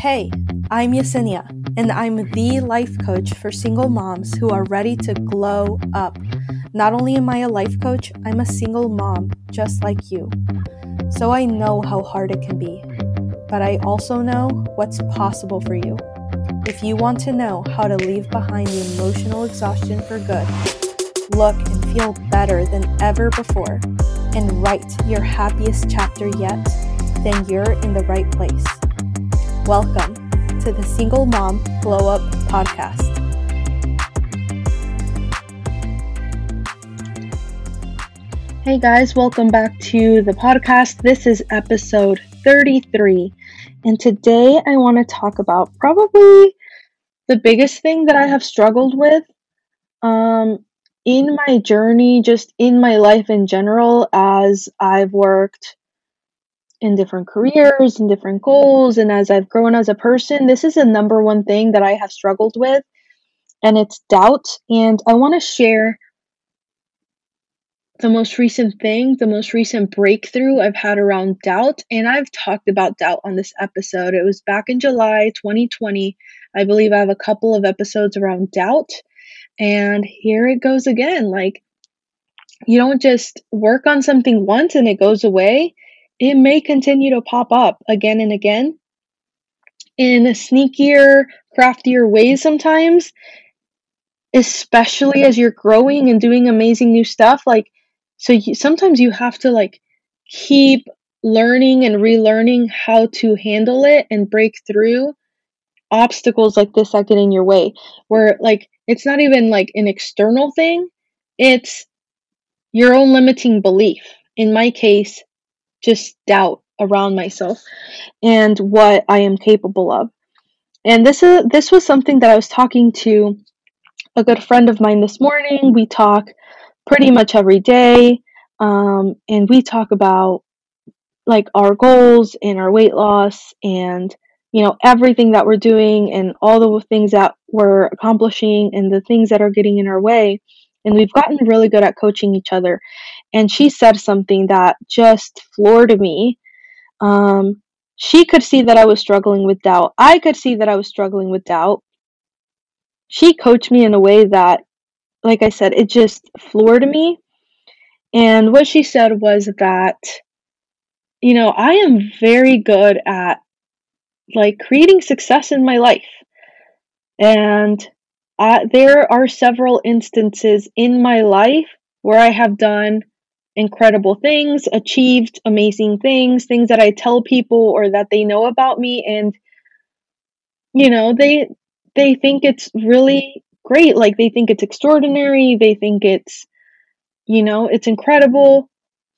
Hey, I'm Yesenia, and I'm the life coach for single moms who are ready to glow up. Not only am I a life coach, I'm a single mom just like you. So I know how hard it can be, but I also know what's possible for you. If you want to know how to leave behind the emotional exhaustion for good, look and feel better than ever before, and write your happiest chapter yet, then you're in the right place. Welcome to the Single Mom Glow Up Podcast. Hey guys, welcome back to the podcast. This is episode 33, and today I want to talk about probably the biggest thing that I have struggled with um, in my journey, just in my life in general, as I've worked in different careers and different goals, and as I've grown as a person, this is the number one thing that I have struggled with, and it's doubt. And I want to share the most recent thing, the most recent breakthrough I've had around doubt. And I've talked about doubt on this episode. It was back in July 2020. I believe I have a couple of episodes around doubt. And here it goes again. Like, you don't just work on something once and it goes away, it may continue to pop up again and again in sneakier, craftier ways sometimes, especially as you're growing and doing amazing new stuff. Like, so you, sometimes you have to like keep learning and relearning how to handle it and break through obstacles like this that get in your way. Where like it's not even like an external thing. It's your own limiting belief. In my case just doubt around myself and what i am capable of and this is this was something that i was talking to a good friend of mine this morning we talk pretty much every day. Um, and we talk about like our goals and our weight loss and you know everything that we're doing and all the things that we're accomplishing and the things that are getting in our way and we've gotten really good at coaching each other and she said something that just floored me um, she could see that i was struggling with doubt i could see that i was struggling with doubt she coached me in a way that like I said, it just floored me. And what she said was that, you know, I am very good at like creating success in my life. And I, there are several instances in my life where I have done incredible things, achieved amazing things, things that I tell people or that they know about me and you know, they they think it's really great. Like they think it's extraordinary. They think it's, you know, it's incredible.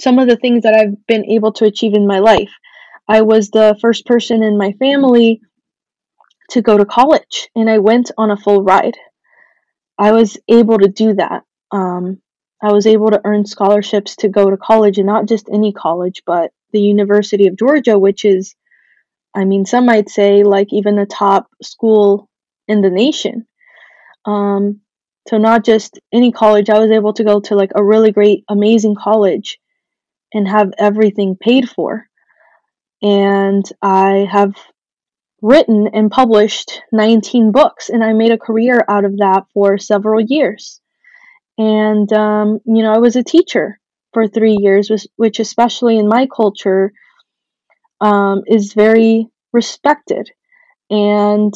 Some of the things that I've been able to achieve in my life. I was the first person in my family to go to college and I went on a full ride. I was able to do that. Um, I was able to earn scholarships to go to college and not just any college, but the University of Georgia, which is, I mean, some might say like even the top school in the nation. Um, so not just any college, I was able to go to like a really great, amazing college and have everything paid for. And I have written and published 19 books, and I made a career out of that for several years. And, um, you know, I was a teacher for three years, which, especially in my culture, um, is very respected. And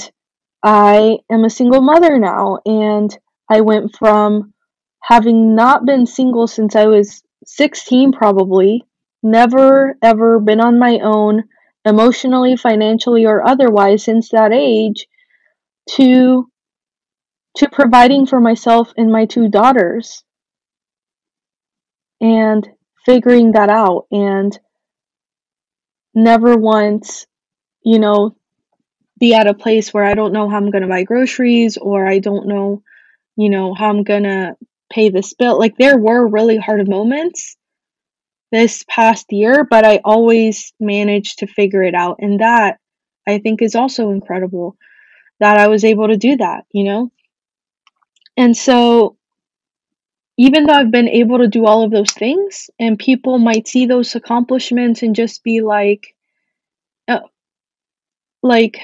I am a single mother now, and I went from having not been single since I was 16, probably, never ever been on my own, emotionally, financially, or otherwise since that age, to to providing for myself and my two daughters and figuring that out and never once you know be at a place where I don't know how I'm going to buy groceries or I don't know, you know, how I'm going to pay this bill. Like there were really hard moments this past year, but I always managed to figure it out. And that I think is also incredible that I was able to do that, you know? And so even though I've been able to do all of those things and people might see those accomplishments and just be like, oh, like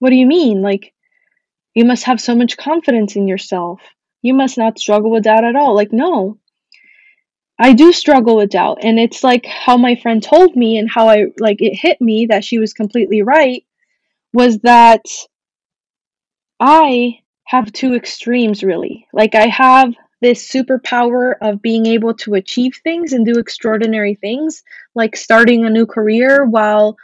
What do you mean? Like, you must have so much confidence in yourself. You must not struggle with doubt at all. Like, no. I do struggle with doubt. And it's like how my friend told me and how I, like, it hit me that she was completely right was that I have two extremes, really. Like, I have this superpower of being able to achieve things and do extraordinary things, like starting a new career while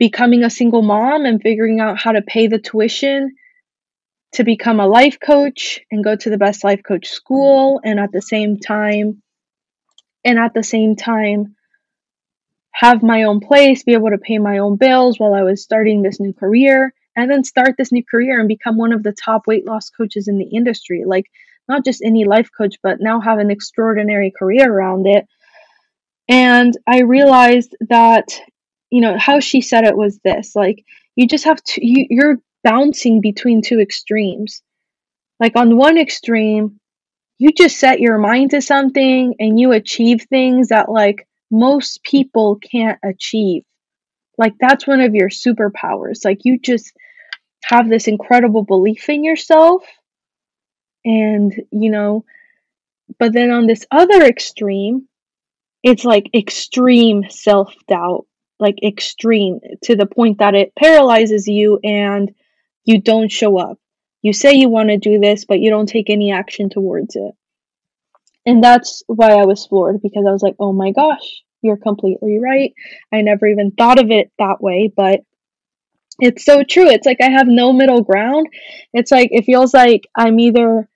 becoming a single mom and figuring out how to pay the tuition to become a life coach and go to the best life coach school and at the same time and at the same time have my own place, be able to pay my own bills while I was starting this new career and then start this new career and become one of the top weight loss coaches in the industry. Like not just any life coach, but now have an extraordinary career around it. And I realized that, you know, how she said it was this like, you just have to, you, you're bouncing between two extremes. Like, on one extreme, you just set your mind to something and you achieve things that, like, most people can't achieve. Like, that's one of your superpowers. Like, you just have this incredible belief in yourself and you know but then on this other extreme it's like extreme self-doubt like extreme to the point that it paralyzes you and you don't show up you say you want to do this but you don't take any action towards it and that's why i was floored because i was like oh my gosh you're completely right i never even thought of it that way but it's so true it's like i have no middle ground it's like it feels like i'm either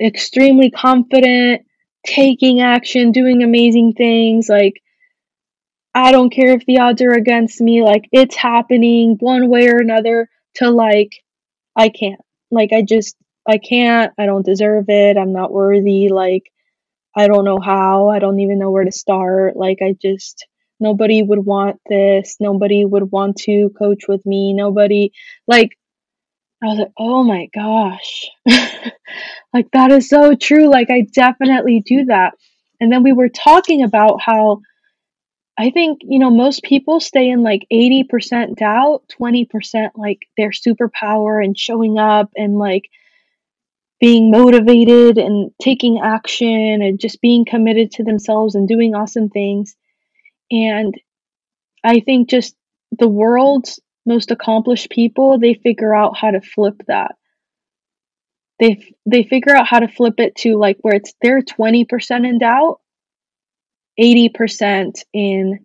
extremely confident, taking action, doing amazing things. Like, I don't care if the odds are against me. Like, it's happening one way or another to like, I can't. Like, I just, I can't. I don't deserve it. I'm not worthy. Like, I don't know how. I don't even know where to start. Like, I just, nobody would want this. Nobody would want to coach with me. Nobody, like, I was like, oh my gosh. like, that is so true. Like, I definitely do that. And then we were talking about how I think, you know, most people stay in like 80% doubt, 20% like their superpower and showing up and like being motivated and taking action and just being committed to themselves and doing awesome things. And I think just the world's most accomplished people, they figure out how to flip that. They they figure out how to flip it to like where it's they're 20% in doubt, 80% in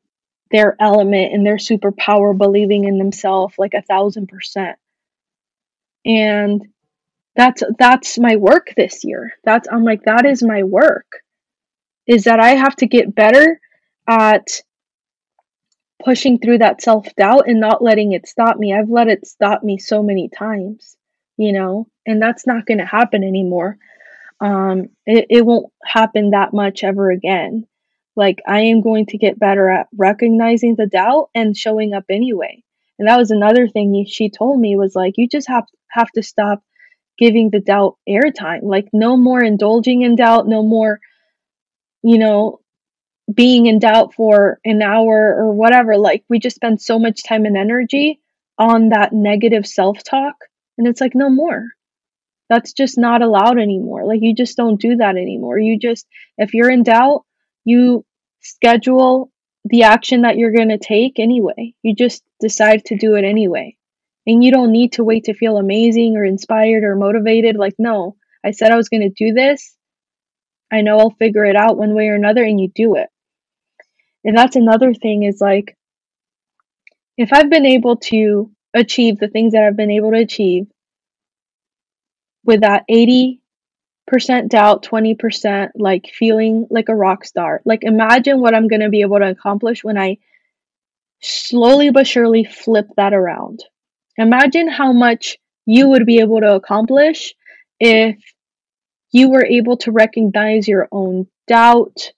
their element and their superpower believing in themselves like a thousand percent. And that's that's my work this year. That's I'm like that is my work. Is that I have to get better at pushing through that self doubt and not letting it stop me. I've let it stop me so many times, you know, and that's not going to happen anymore. Um, it, it won't happen that much ever again. Like, I am going to get better at recognizing the doubt and showing up anyway. And that was another thing she told me was like, you just have, have to stop giving the doubt airtime. Like, no more indulging in doubt, no more, you know, being in doubt for an hour or whatever. Like we just spend so much time and energy on that negative self talk. And it's like, no more. That's just not allowed anymore. Like you just don't do that anymore. You just, if you're in doubt, you schedule the action that you're going to take anyway. You just decide to do it anyway. And you don't need to wait to feel amazing or inspired or motivated. Like, no, I said I was going to do this. I know I'll figure it out one way or another, and you do it. And that's another thing is like, if I've been able to achieve the things that I've been able to achieve with that 80% doubt, 20% like feeling like a rock star, like imagine what I'm going to be able to accomplish when I slowly but surely flip that around. Imagine how much you would be able to accomplish if you were able to recognize your own doubt,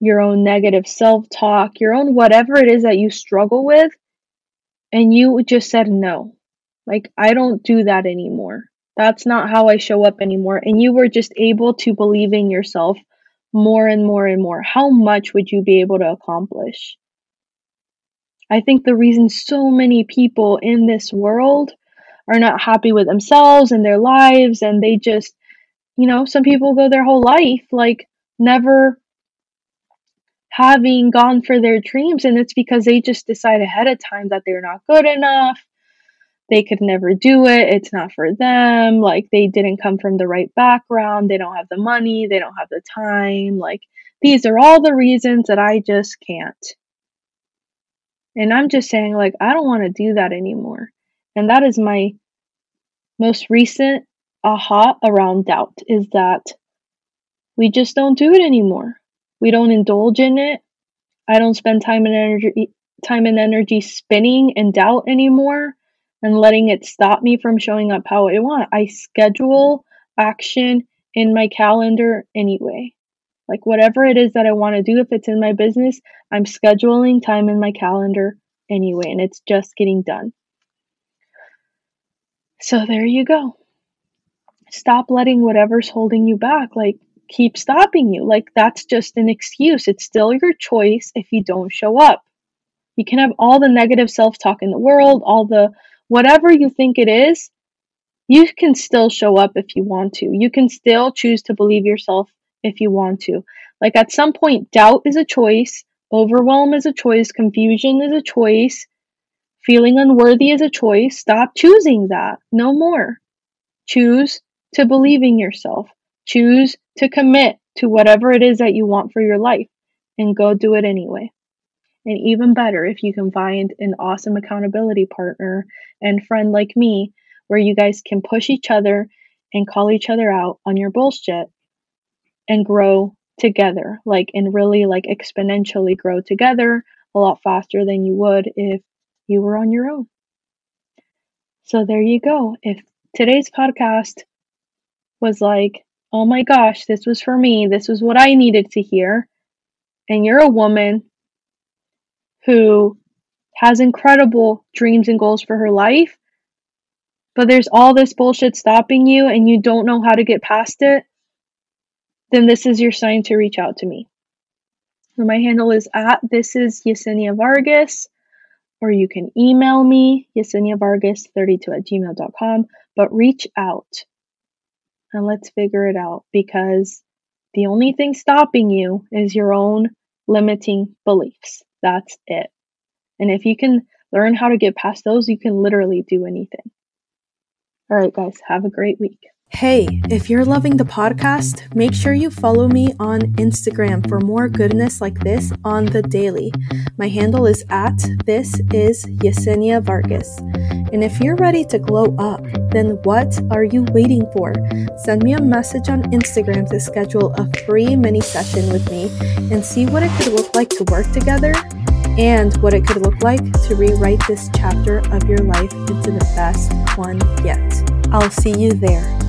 your own negative self talk, your own whatever it is that you struggle with, and you just said no. Like, I don't do that anymore. That's not how I show up anymore. And you were just able to believe in yourself more and more and more. How much would you be able to accomplish? I think the reason so many people in this world are not happy with themselves and their lives and they just you know some people go their whole life like never having gone for their dreams and it's because they just decide ahead of time that they're not good enough they could never do it it's not for them like they didn't come from the right background they don't have the money they don't have the time like these are all the reasons that I just can't. And I'm just saying like I don't want to do that anymore. And that is my most recent aha around doubt is that we just don't do it anymore. We don't indulge in it. I don't spend time and energy time and energy spinning in doubt anymore and letting it stop me from showing up how I want. I schedule action in my calendar anyway. Like whatever it is that I want to do, if it's in my business, I'm scheduling time in my calendar anyway, and it's just getting done. So there you go. Stop letting whatever's holding you back. Like keep stopping you. Like that's just an excuse. It's still your choice if you don't show up. You can have all the negative self talk in the world, all the whatever you think it is, you can still show up if you want to. You can still choose to believe yourself if you want to. Like at some point, doubt is a choice, overwhelm is a choice, confusion is a choice, feeling unworthy is a choice. Stop choosing that. No more. Choose to believe in yourself. Choose to commit to whatever it is that you want for your life and go do it anyway. And even better if you can find an awesome accountability partner and friend like me where you guys can push each other and call each other out on your bullshit and grow together like and really like exponentially grow together a lot faster than you would if you were on your own. So there you go. If today's podcast was like oh my gosh, this was for me, this was what I needed to hear, and you're a woman who has incredible dreams and goals for her life, but there's all this bullshit stopping you and you don't know how to get past it, then this is your sign to reach out to me. my handle is at this is Yesenia Vargas, or you can email me, yeseniavargas32 at gmail.com, but reach out and let's figure it out because the only thing stopping you is your own limiting beliefs. That's it. And if you can learn how to get past those, you can literally do anything. All right, guys, have a great week. Hey, if you're loving the podcast, make sure you follow me on Instagram for more goodness like this on the daily. My handle is at this is Yesenia Vargas. And if you're ready to glow up, then what are you waiting for? Send me a message on Instagram to schedule a free mini session with me and see what it could look like to work together and what it could look like to rewrite this chapter of your life into the best one yet. I'll see you there.